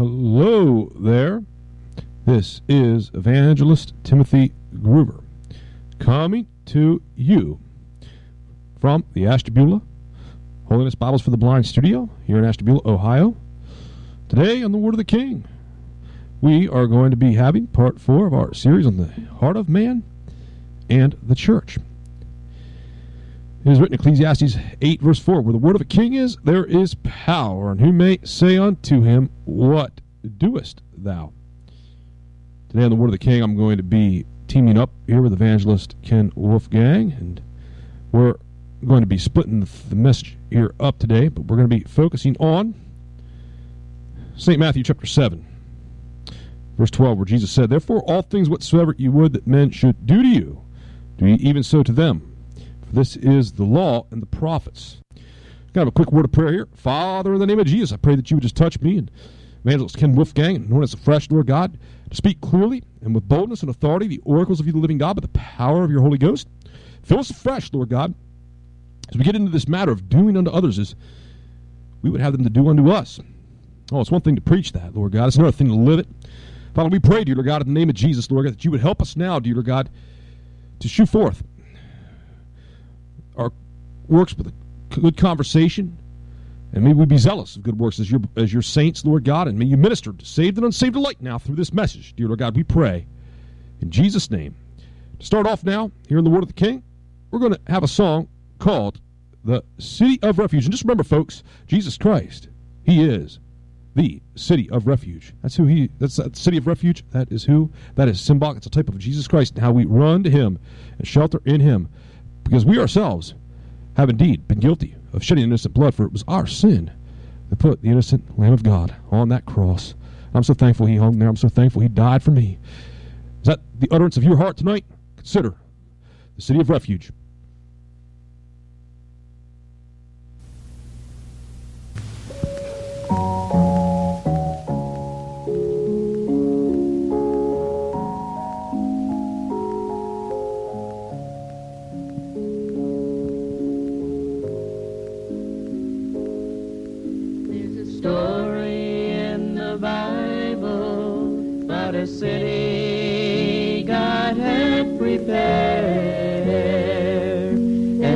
Hello there. This is Evangelist Timothy Groover coming to you from the Ashtabula Holiness Bibles for the Blind studio here in Ashtabula, Ohio. Today on the Word of the King, we are going to be having part four of our series on the heart of man and the church. It is written Ecclesiastes 8, verse 4 Where the word of a king is, there is power, and who may say unto him, What doest thou? Today on the word of the king, I'm going to be teaming up here with evangelist Ken Wolfgang, and we're going to be splitting the message here up today, but we're going to be focusing on St. Matthew chapter 7, verse 12, where Jesus said, Therefore, all things whatsoever you would that men should do to you, do ye even so to them. This is the law and the prophets. Got a quick word of prayer here. Father, in the name of Jesus, I pray that you would just touch me and Evangelist Ken Wolfgang, known as the fresh Lord God, to speak clearly and with boldness and authority the oracles of you, the living God, by the power of your Holy Ghost. Fill us afresh, Lord God, as we get into this matter of doing unto others, as we would have them to do unto us. Oh, it's one thing to preach that, Lord God. It's another thing to live it. Father, we pray, dear Lord God, in the name of Jesus, Lord God, that you would help us now, dear Lord God, to shoot forth our works with a good conversation, and may we be zealous of good works as your as your saints, Lord God, and may you minister to saved and unsaved alike now through this message, dear Lord God. We pray in Jesus' name. To start off now, here in the Word of the King, we're going to have a song called the City of Refuge. And just remember, folks, Jesus Christ, He is the city of refuge. That's who He. That's the city of refuge. That is who. That is symbolic. It's a type of Jesus Christ and how we run to Him and shelter in Him, because we ourselves have indeed been guilty of shedding innocent blood, for it was our sin that put the innocent Lamb of God on that cross. I'm so thankful He hung there. I'm so thankful He died for me. Is that the utterance of your heart tonight? Consider the city of refuge.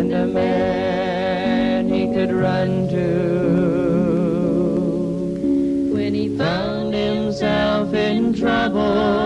And a man he could run to. When he found himself in trouble,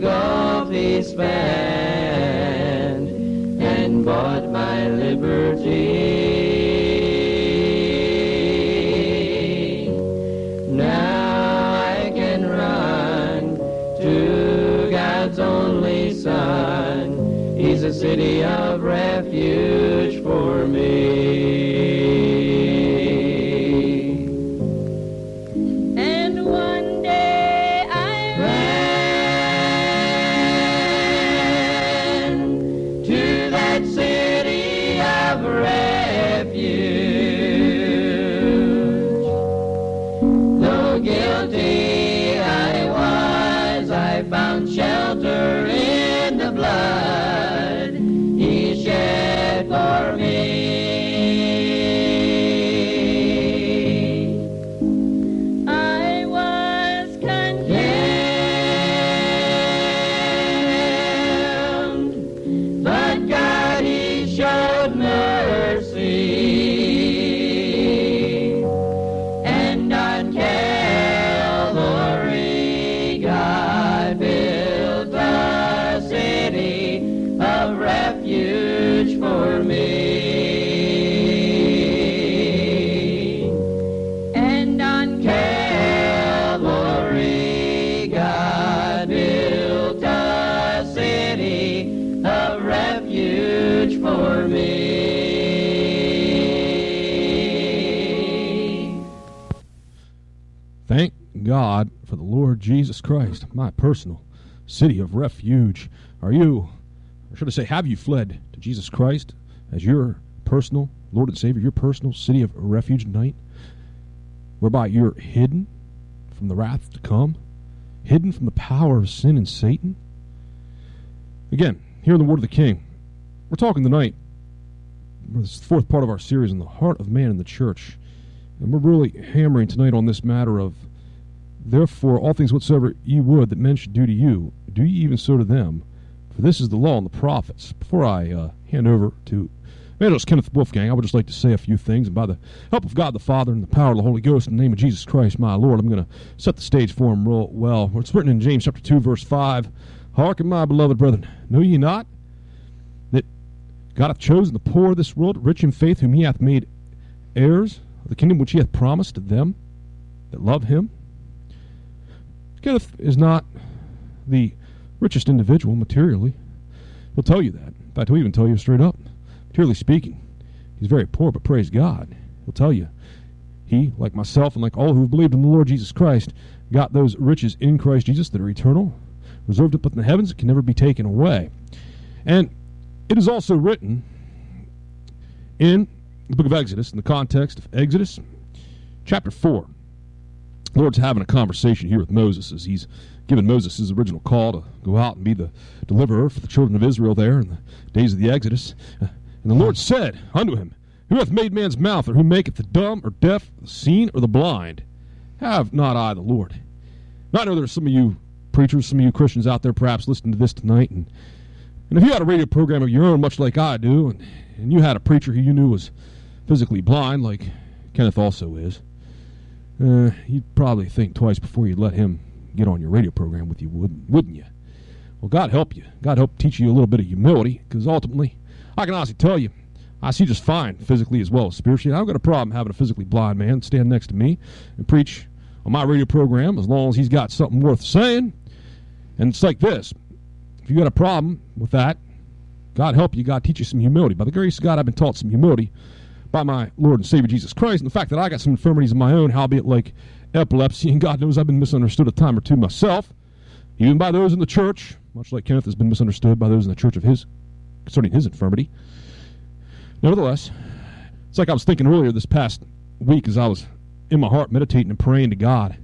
gulf he spanned, and bought my liberty. Now I can run to God's only Son. He's a city of refuge for me. Christ, my personal city of refuge? Are you, or should I say, have you fled to Jesus Christ as your personal Lord and Savior, your personal city of refuge tonight, whereby you're hidden from the wrath to come, hidden from the power of sin and Satan? Again, here in the Word of the King, we're talking tonight, this fourth part of our series on the heart of man in the church. And we're really hammering tonight on this matter of, therefore, all things whatsoever ye would that men should do to you, do ye even so to them. For this is the law and the prophets. Before I uh, hand over to Evangelist Kenneth Wolfgang, I would just like to say a few things. And by the help of God the Father and the power of the Holy Ghost, in the name of Jesus Christ, my Lord, I'm going to set the stage for him real well. It's written in James chapter 2, verse 5. Hearken, my beloved brethren, know ye not that God hath chosen the poor of this world, rich in faith, whom he hath made heirs of the kingdom which he hath promised to them that love him? Kenneth is not the richest individual materially. He'll tell you that. In fact, he'll even tell you straight up. Materially speaking, he's very poor, but praise God. He'll tell you. He, like myself and like all who have believed in the Lord Jesus Christ, got those riches in Christ Jesus that are eternal, reserved up in the heavens, that can never be taken away. And it is also written in the book of Exodus, in the context of Exodus, chapter 4. The Lord's having a conversation here with Moses as he's given Moses his original call to go out and be the deliverer for the children of Israel there in the days of the Exodus. Uh, and the Lord said unto him, Who hath made man's mouth, or who maketh the dumb, or deaf, the seen, or the blind? Have not I the Lord? Now, I know there's some of you preachers, some of you Christians out there perhaps listening to this tonight, and, and if you had a radio program of your own, much like I do, and, and you had a preacher who you knew was physically blind, like Kenneth also is, uh, you'd probably think twice before you'd let him get on your radio program with you, wouldn't, wouldn't you? Well, God help you. God help teach you a little bit of humility, because ultimately, I can honestly tell you, I see just fine physically as well as spiritually. I've got a problem having a physically blind man stand next to me and preach on my radio program as long as he's got something worth saying. And it's like this if you got a problem with that, God help you, God teach you some humility. By the grace of God, I've been taught some humility by my Lord and Savior Jesus Christ, and the fact that I got some infirmities of my own, howbeit like epilepsy, and God knows I've been misunderstood a time or two myself, even by those in the church, much like Kenneth has been misunderstood by those in the church of his concerning his infirmity. Nevertheless, it's like I was thinking earlier this past week as I was in my heart meditating and praying to God.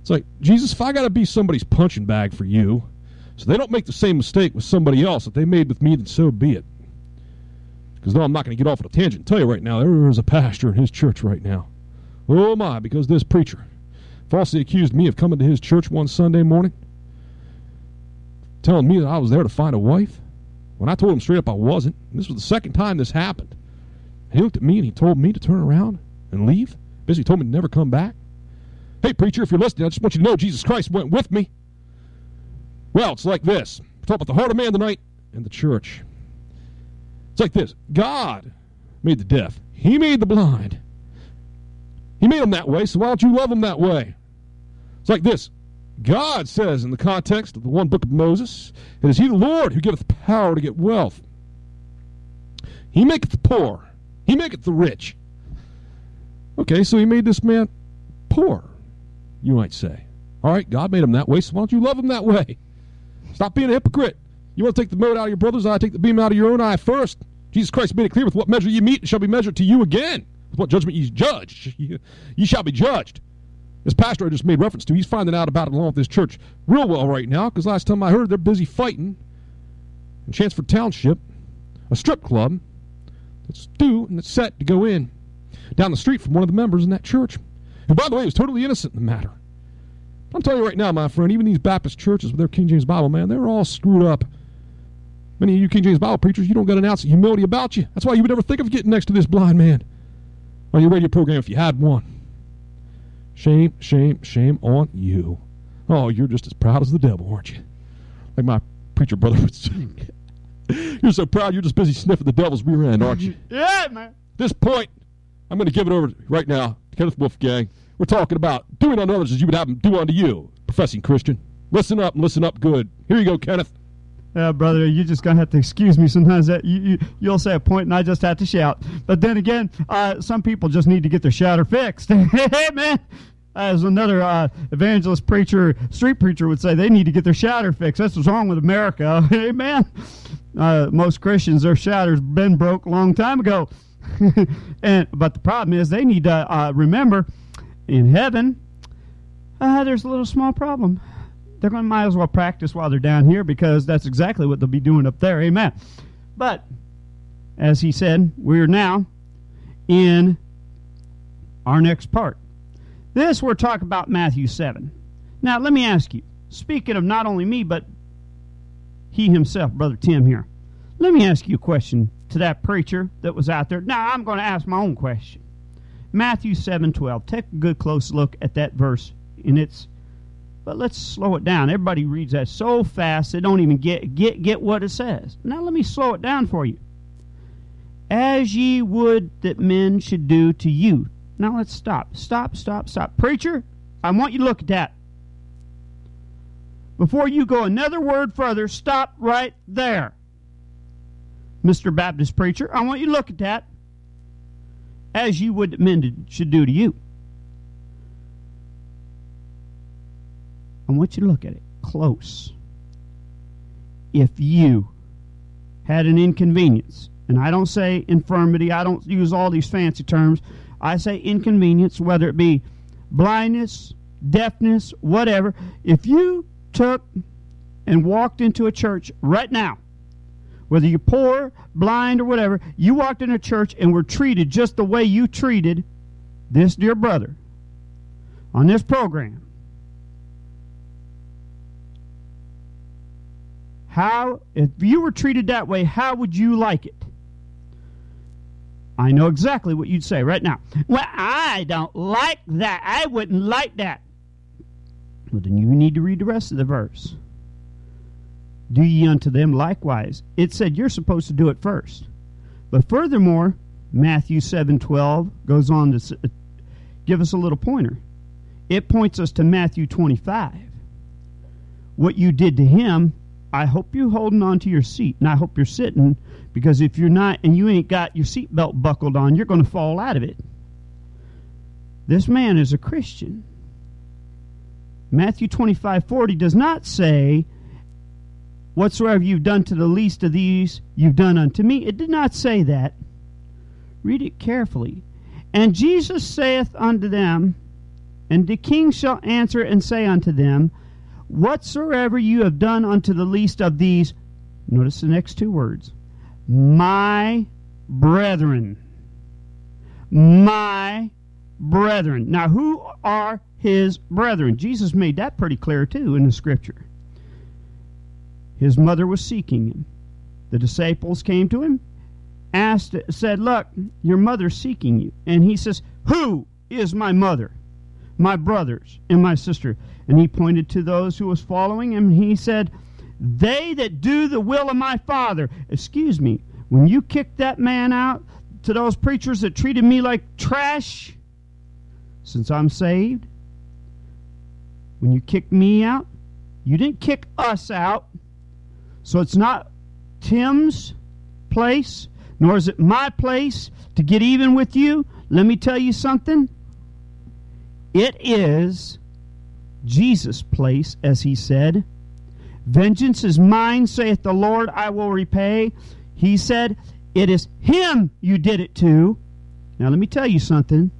It's like, Jesus, if I got to be somebody's punching bag for you, so they don't make the same mistake with somebody else that they made with me, then so be it. Because no, I'm not going to get off on a tangent tell you right now, there is a pastor in his church right now. Oh my, because this preacher falsely accused me of coming to his church one Sunday morning, telling me that I was there to find a wife, when I told him straight up I wasn't. This was the second time this happened. He looked at me and he told me to turn around and leave. Basically told me to never come back. Hey, preacher, if you're listening, I just want you to know Jesus Christ went with me. Well, it's like this. We're talking about the heart of man tonight and the church. It's like this. God made the deaf. He made the blind. He made them that way, so why don't you love them that way? It's like this. God says in the context of the one book of Moses, it is he the Lord who giveth power to get wealth. He maketh the poor. He maketh the rich. Okay, so he made this man poor, you might say. All right, God made him that way, so why don't you love him that way? Stop being a hypocrite. You want to take the mote out of your brother's eye, take the beam out of your own eye first. Jesus Christ made it clear with what measure you meet, it shall be measured to you again. With what judgment you judge, you shall be judged. This pastor I just made reference to, he's finding out about it along with this church real well right now, because last time I heard they're busy fighting in Chanceford Township, a strip club that's due and it's set to go in down the street from one of the members in that church, who, by the way, was totally innocent in the matter. I'm telling you right now, my friend, even these Baptist churches with their King James Bible, man, they're all screwed up. Many of you King James Bible preachers, you don't got an ounce of humility about you. That's why you would never think of getting next to this blind man on your radio program if you had one. Shame, shame, shame on you. Oh, you're just as proud as the devil, aren't you? Like my preacher brother would say. you're so proud you're just busy sniffing the devil's rear end, aren't you? Yeah, man. At this point, I'm going to give it over right now to Kenneth Wolfgang. We're talking about doing unto others as you would have them do unto you, professing Christian. Listen up and listen up good. Here you go, Kenneth. Yeah, brother, you just gonna have to excuse me sometimes. That you, you you'll say a point and I just have to shout. But then again, uh, some people just need to get their shouter fixed. man, as another uh, evangelist preacher, street preacher would say, they need to get their shatter fixed. That's what's wrong with America. Amen. Uh, most Christians, their shatter's been broke a long time ago. and but the problem is they need to uh, remember in heaven uh, there's a little small problem they're going to might as well practice while they're down here because that's exactly what they'll be doing up there amen but as he said we're now in our next part this we're talking about matthew 7 now let me ask you speaking of not only me but he himself brother tim here let me ask you a question to that preacher that was out there. Now I'm going to ask my own question. Matthew 7:12. Take a good close look at that verse in its but let's slow it down. Everybody reads that so fast they don't even get get get what it says. Now let me slow it down for you. As ye would that men should do to you. Now let's stop. Stop, stop, stop. Preacher, I want you to look at that. Before you go another word further, stop right there. Mr. Baptist preacher, I want you to look at that as you would that men should do to you. I want you to look at it close. If you had an inconvenience, and I don't say infirmity, I don't use all these fancy terms, I say inconvenience, whether it be blindness, deafness, whatever. If you took and walked into a church right now whether you're poor, blind, or whatever, you walked in a church and were treated just the way you treated this dear brother on this program. How, if you were treated that way, how would you like it? I know exactly what you'd say right now. Well, I don't like that. I wouldn't like that. Well, then you need to read the rest of the verse do ye unto them likewise. It said you're supposed to do it first. But furthermore, Matthew 7:12 goes on to uh, give us a little pointer. It points us to Matthew 25. What you did to him, I hope you're holding on to your seat, and I hope you're sitting, because if you're not and you ain't got your seatbelt buckled on, you're going to fall out of it. This man is a Christian. Matthew 25:40 does not say Whatsoever you've done to the least of these, you've done unto me. It did not say that. Read it carefully. And Jesus saith unto them, and the king shall answer and say unto them, Whatsoever you have done unto the least of these, notice the next two words, my brethren. My brethren. Now, who are his brethren? Jesus made that pretty clear, too, in the scripture. His mother was seeking him. The disciples came to him, asked, said, Look, your mother's seeking you. And he says, Who is my mother? My brothers and my sister. And he pointed to those who was following him, and he said, They that do the will of my Father. Excuse me, when you kicked that man out to those preachers that treated me like trash, since I'm saved, when you kicked me out, you didn't kick us out. So it's not Tim's place, nor is it my place to get even with you. Let me tell you something. It is Jesus' place, as he said. Vengeance is mine, saith the Lord, I will repay. He said, It is him you did it to. Now, let me tell you something.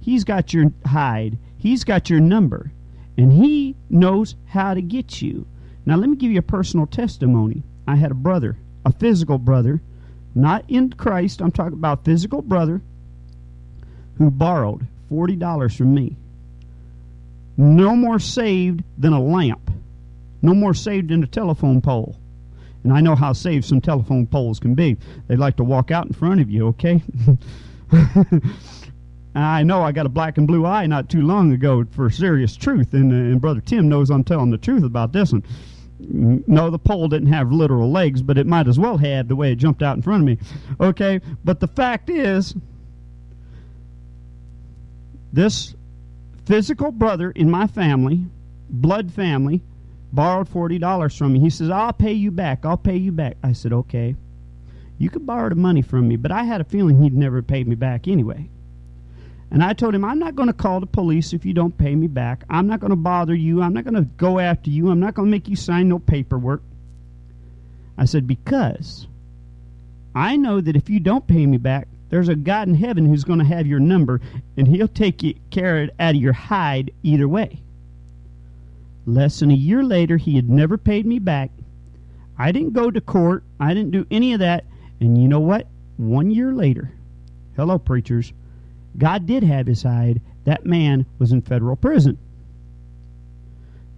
He's got your hide, he's got your number, and he knows how to get you. Now, let me give you a personal testimony. I had a brother, a physical brother, not in Christ, I'm talking about physical brother, who borrowed $40 from me. No more saved than a lamp, no more saved than a telephone pole. And I know how saved some telephone poles can be. They like to walk out in front of you, okay? I know I got a black and blue eye not too long ago for serious truth, and, uh, and Brother Tim knows I'm telling the truth about this one. No, the pole didn't have literal legs, but it might as well have the way it jumped out in front of me. Okay, but the fact is, this physical brother in my family, blood family, borrowed $40 from me. He says, I'll pay you back. I'll pay you back. I said, okay. You could borrow the money from me, but I had a feeling he'd never pay me back anyway. And I told him, I'm not going to call the police if you don't pay me back. I'm not going to bother you. I'm not going to go after you. I'm not going to make you sign no paperwork. I said, because I know that if you don't pay me back, there's a God in heaven who's going to have your number, and he'll take you care of out of your hide either way. Less than a year later, he had never paid me back. I didn't go to court. I didn't do any of that. And you know what? One year later, hello, preachers, God did have his hide. That man was in federal prison.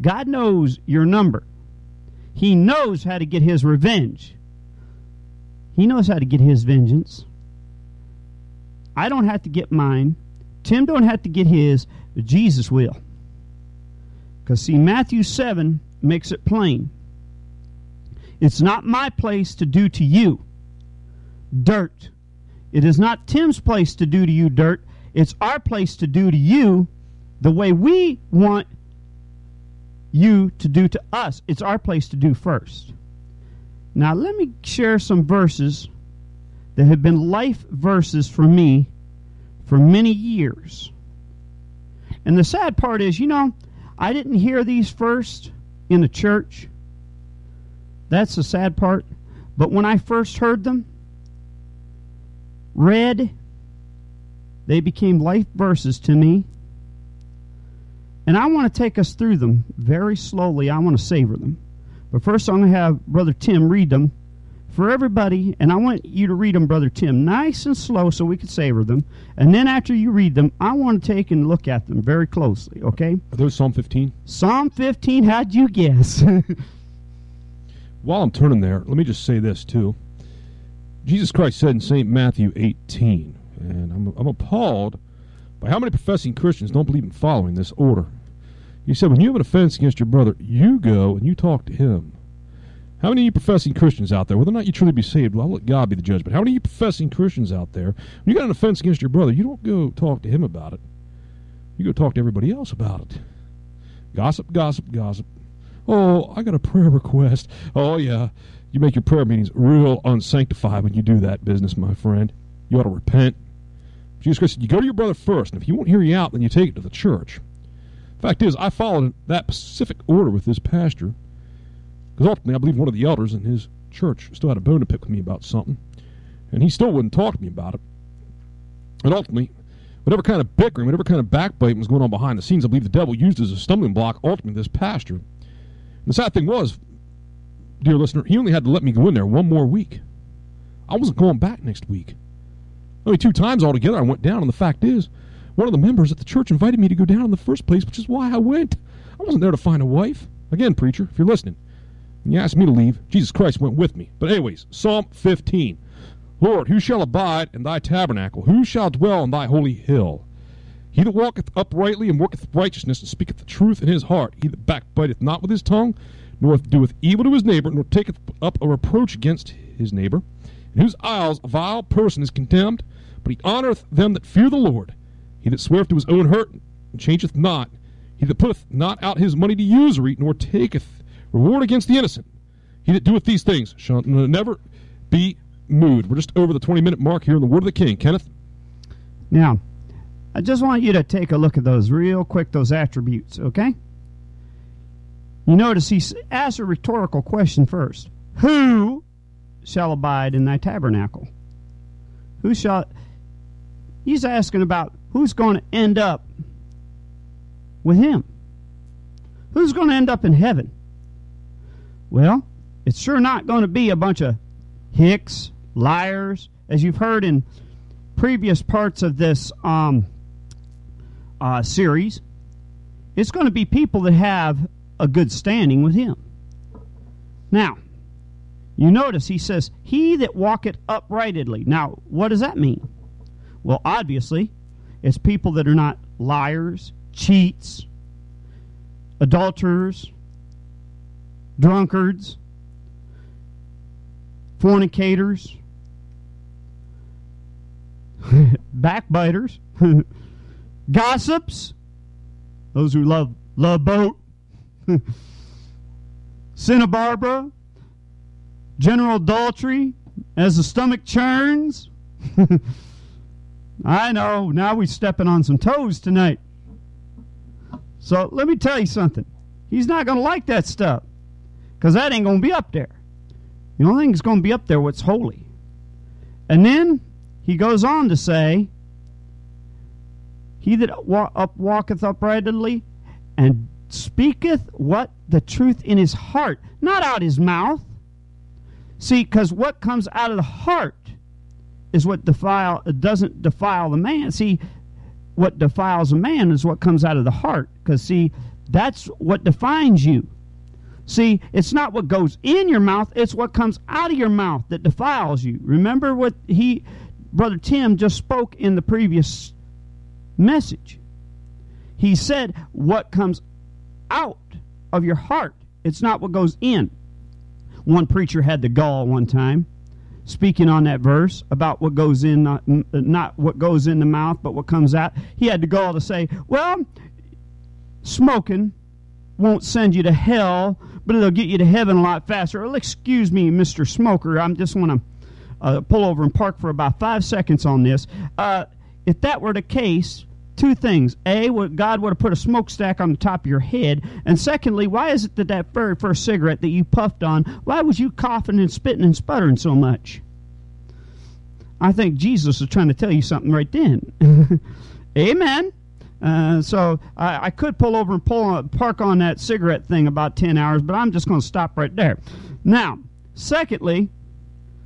God knows your number. He knows how to get his revenge. He knows how to get his vengeance. I don't have to get mine. Tim don't have to get his. Jesus will. Because, see, Matthew 7 makes it plain. It's not my place to do to you dirt. It is not Tim's place to do to you dirt. It's our place to do to you the way we want you to do to us. It's our place to do first. Now, let me share some verses that have been life verses for me for many years. And the sad part is, you know, I didn't hear these first in the church. That's the sad part. But when I first heard them, read, they became life verses to me. And I want to take us through them very slowly. I want to savor them. But first, I'm going to have Brother Tim read them for everybody. And I want you to read them, Brother Tim, nice and slow so we can savor them. And then after you read them, I want to take and look at them very closely, okay? Are those Psalm 15? Psalm 15, how'd you guess? While I'm turning there, let me just say this, too. Jesus Christ said in St. Matthew 18, and I'm, I'm appalled by how many professing Christians don't believe in following this order. He said, when you have an offense against your brother, you go and you talk to him. How many of you professing Christians out there, whether or not you truly be saved, well, I'll let God be the judge, but how many of you professing Christians out there, when you got an offense against your brother, you don't go talk to him about it. You go talk to everybody else about it. Gossip, gossip, gossip. Oh, I got a prayer request. Oh, yeah. You make your prayer meetings real unsanctified when you do that business, my friend. You ought to repent. Jesus Christ said, you go to your brother first, and if he won't hear you out, then you take it to the church. Fact is, I followed that specific order with this pastor because ultimately I believe one of the elders in his church still had a bone to pick with me about something, and he still wouldn't talk to me about it. And ultimately, whatever kind of bickering, whatever kind of backbiting was going on behind the scenes, I believe the devil used as a stumbling block, ultimately, this pastor. And the sad thing was, dear listener, he only had to let me go in there one more week. I wasn't going back next week. Only two times altogether I went down, and the fact is, one of the members at the church invited me to go down in the first place, which is why I went. I wasn't there to find a wife. Again, preacher, if you're listening, you asked me to leave, Jesus Christ went with me. But anyways, Psalm 15. Lord, who shall abide in thy tabernacle? Who shall dwell in thy holy hill? He that walketh uprightly and worketh righteousness and speaketh the truth in his heart, he that backbiteth not with his tongue, nor doeth evil to his neighbor, nor taketh up a reproach against his neighbor, in whose isles a vile person is condemned, but he honoureth them that fear the Lord. He that sweareth to his own hurt and changeth not, he that putteth not out his money to usury, nor taketh reward against the innocent. He that doeth these things shall never be moved. We're just over the 20 minute mark here in the Word of the King. Kenneth? now, I just want you to take a look at those real quick, those attributes, okay? You notice he asks a rhetorical question first Who shall abide in thy tabernacle? Who shall. He's asking about who's going to end up with him. Who's going to end up in heaven? Well, it's sure not going to be a bunch of hicks, liars, as you've heard in previous parts of this um, uh, series. It's going to be people that have a good standing with him. Now, you notice he says, He that walketh uprightly. Now, what does that mean? Well, obviously, it's people that are not liars, cheats, adulterers, drunkards, fornicators, backbiters, gossips, those who love love boat, Santa Barbara, general adultery, as the stomach churns. I know. Now we're stepping on some toes tonight. So let me tell you something. He's not going to like that stuff because that ain't going to be up there. The only thing that's going to be up there what's holy. And then he goes on to say, He that wa- up walketh uprightly and speaketh what the truth in his heart, not out his mouth. See, because what comes out of the heart is what defile doesn't defile the man. See, what defiles a man is what comes out of the heart. Because see, that's what defines you. See, it's not what goes in your mouth, it's what comes out of your mouth that defiles you. Remember what he Brother Tim just spoke in the previous message. He said what comes out of your heart. It's not what goes in. One preacher had the gall one time speaking on that verse about what goes in, not, not what goes in the mouth, but what comes out. He had the gall to say, well, smoking won't send you to hell, but it'll get you to heaven a lot faster. Well, excuse me, Mr. Smoker. I'm just want to uh, pull over and park for about five seconds on this. Uh, if that were the case, two things. A, God would have put a smokestack on the top of your head. And secondly, why is it that that very first cigarette that you puffed on, why was you coughing and spitting and sputtering so much? I think Jesus is trying to tell you something right then. Amen. Uh, so I, I, could pull over and pull park on that cigarette thing about 10 hours, but I'm just going to stop right there. Now, secondly,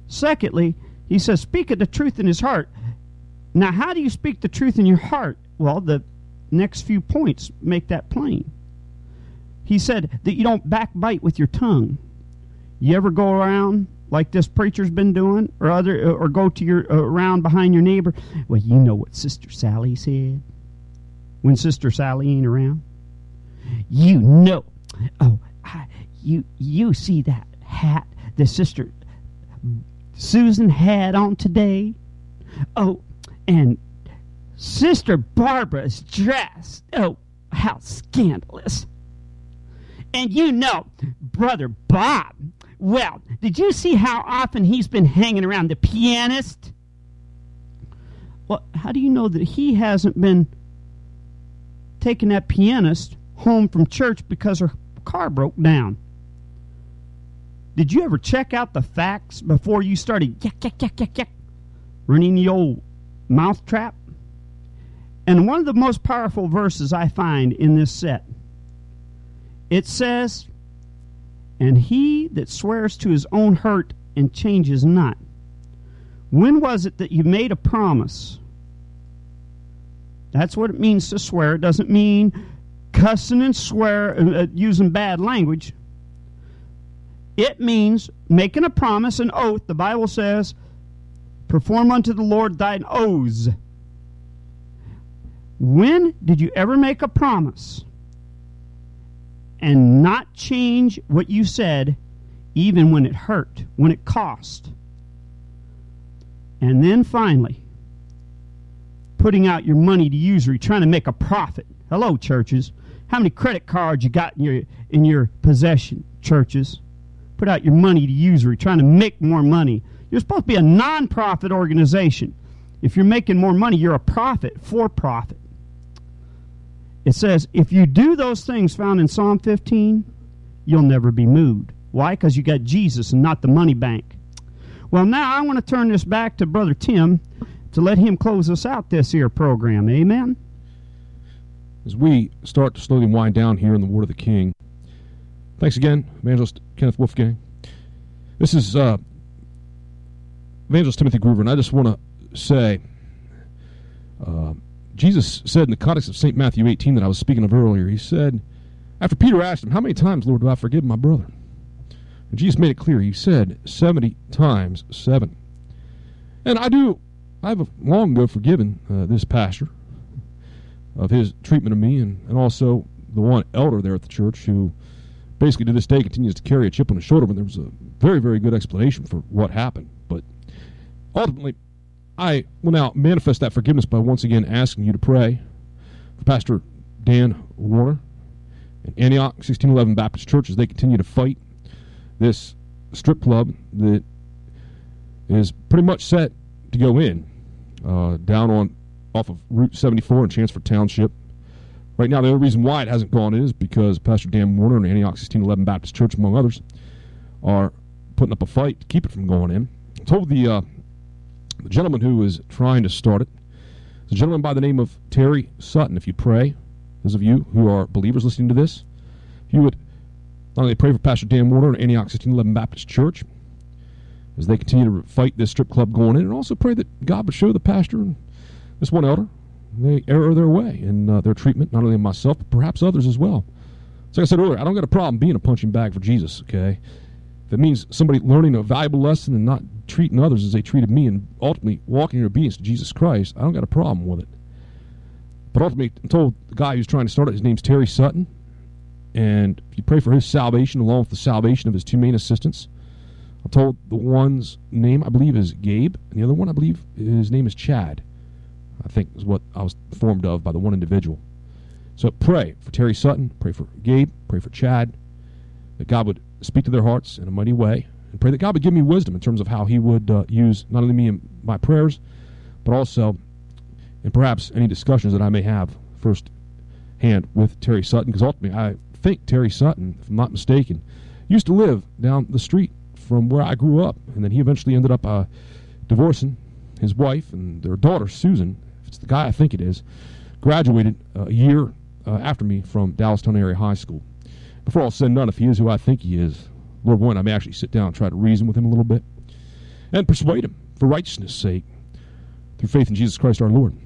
secondly, he says, speak of the truth in his heart. Now, how do you speak the truth in your heart? Well, the next few points make that plain. He said that you don't backbite with your tongue. You ever go around like this preacher's been doing, or other, or go to your uh, around behind your neighbor? Well, you know what Sister Sally said when Sister Sally ain't around. You know, oh, I, you you see that hat the Sister Susan had on today? Oh, and Sister Barbara's dress. Oh, how scandalous. And you know, Brother Bob, well, did you see how often he's been hanging around the pianist? Well, how do you know that he hasn't been taking that pianist home from church because her car broke down? Did you ever check out the facts before you started yak, yak, yak, yak, yak, running the old mouth trap? And one of the most powerful verses I find in this set, it says, And he that swears to his own hurt and changes not. When was it that you made a promise? That's what it means to swear. It doesn't mean cussing and swear, uh, using bad language. It means making a promise, an oath. The Bible says, perform unto the Lord thine oaths. When did you ever make a promise and not change what you said, even when it hurt, when it cost? And then finally, putting out your money to usury, trying to make a profit. Hello, churches. How many credit cards you got in your in your possession, churches? Put out your money to usury, trying to make more money. You're supposed to be a non-profit organization. If you're making more money, you're a profit for profit. It says, if you do those things found in Psalm 15, you'll never be moved. Why? Because you got Jesus and not the money bank. Well, now I want to turn this back to Brother Tim to let him close us out this here program. Amen. As we start to slowly wind down here in the Word of the King, thanks again, Evangelist Kenneth Wolfgang. This is uh, Evangelist Timothy Groover, and I just want to say uh, Jesus said in the context of St. Matthew 18 that I was speaking of earlier, he said, after Peter asked him, How many times, Lord, do I forgive my brother? And Jesus made it clear. He said, 70 times 7. And I do, I've long ago forgiven uh, this pastor of his treatment of me and, and also the one elder there at the church who basically to this day continues to carry a chip on his shoulder when there was a very, very good explanation for what happened. But ultimately, I will now manifest that forgiveness by once again asking you to pray for Pastor Dan Warner and Antioch 1611 Baptist Church as they continue to fight this strip club that is pretty much set to go in uh, down on off of Route 74 in Chanceford Township. Right now, the only reason why it hasn't gone in is because Pastor Dan Warner and Antioch 1611 Baptist Church, among others, are putting up a fight to keep it from going in. I told the, uh, the gentleman who is trying to start it, a gentleman by the name of Terry Sutton. If you pray, those of you who are believers listening to this, if you would not only pray for Pastor Dan Warner and Antioch 1611 Baptist Church as they continue to fight this strip club going in, and also pray that God would show the pastor and this one elder they err their way in uh, their treatment, not only myself, but perhaps others as well. So, like I said earlier, I don't got a problem being a punching bag for Jesus, okay? If it means somebody learning a valuable lesson and not treating others as they treated me and ultimately walking in obedience to Jesus Christ, I don't got a problem with it. But ultimately, I'm told the guy who's trying to start it, his name's Terry Sutton. And if you pray for his salvation along with the salvation of his two main assistants, I'm told the one's name, I believe, is Gabe, and the other one, I believe, his name is Chad. I think is what I was informed of by the one individual. So pray for Terry Sutton, pray for Gabe, pray for Chad, that God would speak to their hearts in a mighty way, and pray that God would give me wisdom in terms of how He would uh, use not only me in my prayers, but also and perhaps any discussions that I may have first hand with Terry Sutton, because ultimately I think Terry Sutton, if I'm not mistaken, used to live down the street from where I grew up, and then he eventually ended up uh, divorcing his wife and their daughter Susan, if it's the guy I think it is, graduated uh, a year uh, after me from Dallastown Area High School. Before all said and done, if he is who I think he is, Lord willing, I may actually sit down and try to reason with him a little bit and persuade him for righteousness' sake through faith in Jesus Christ our Lord.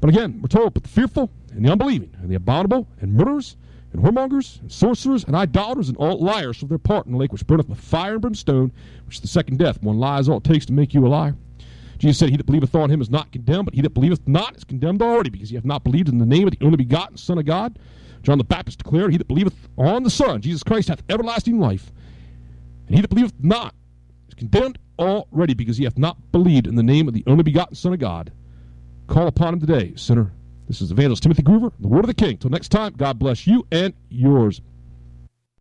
But again, we're told, but the fearful and the unbelieving and the abominable and murderers and whoremongers and sorcerers and idolaters and all liars shall their part in the lake which burneth with fire and brimstone, which is the second death. One lie is all it takes to make you a liar. Jesus said, He that believeth on him is not condemned, but he that believeth not is condemned already, because he hath not believed in the name of the only begotten Son of God. John the Baptist declared, He that believeth on the Son, Jesus Christ, hath everlasting life. And he that believeth not is condemned already, because he hath not believed in the name of the only begotten Son of God. Call upon him today, sinner. This is Evangelist Timothy Groover, the Word of the King. Till next time, God bless you and yours.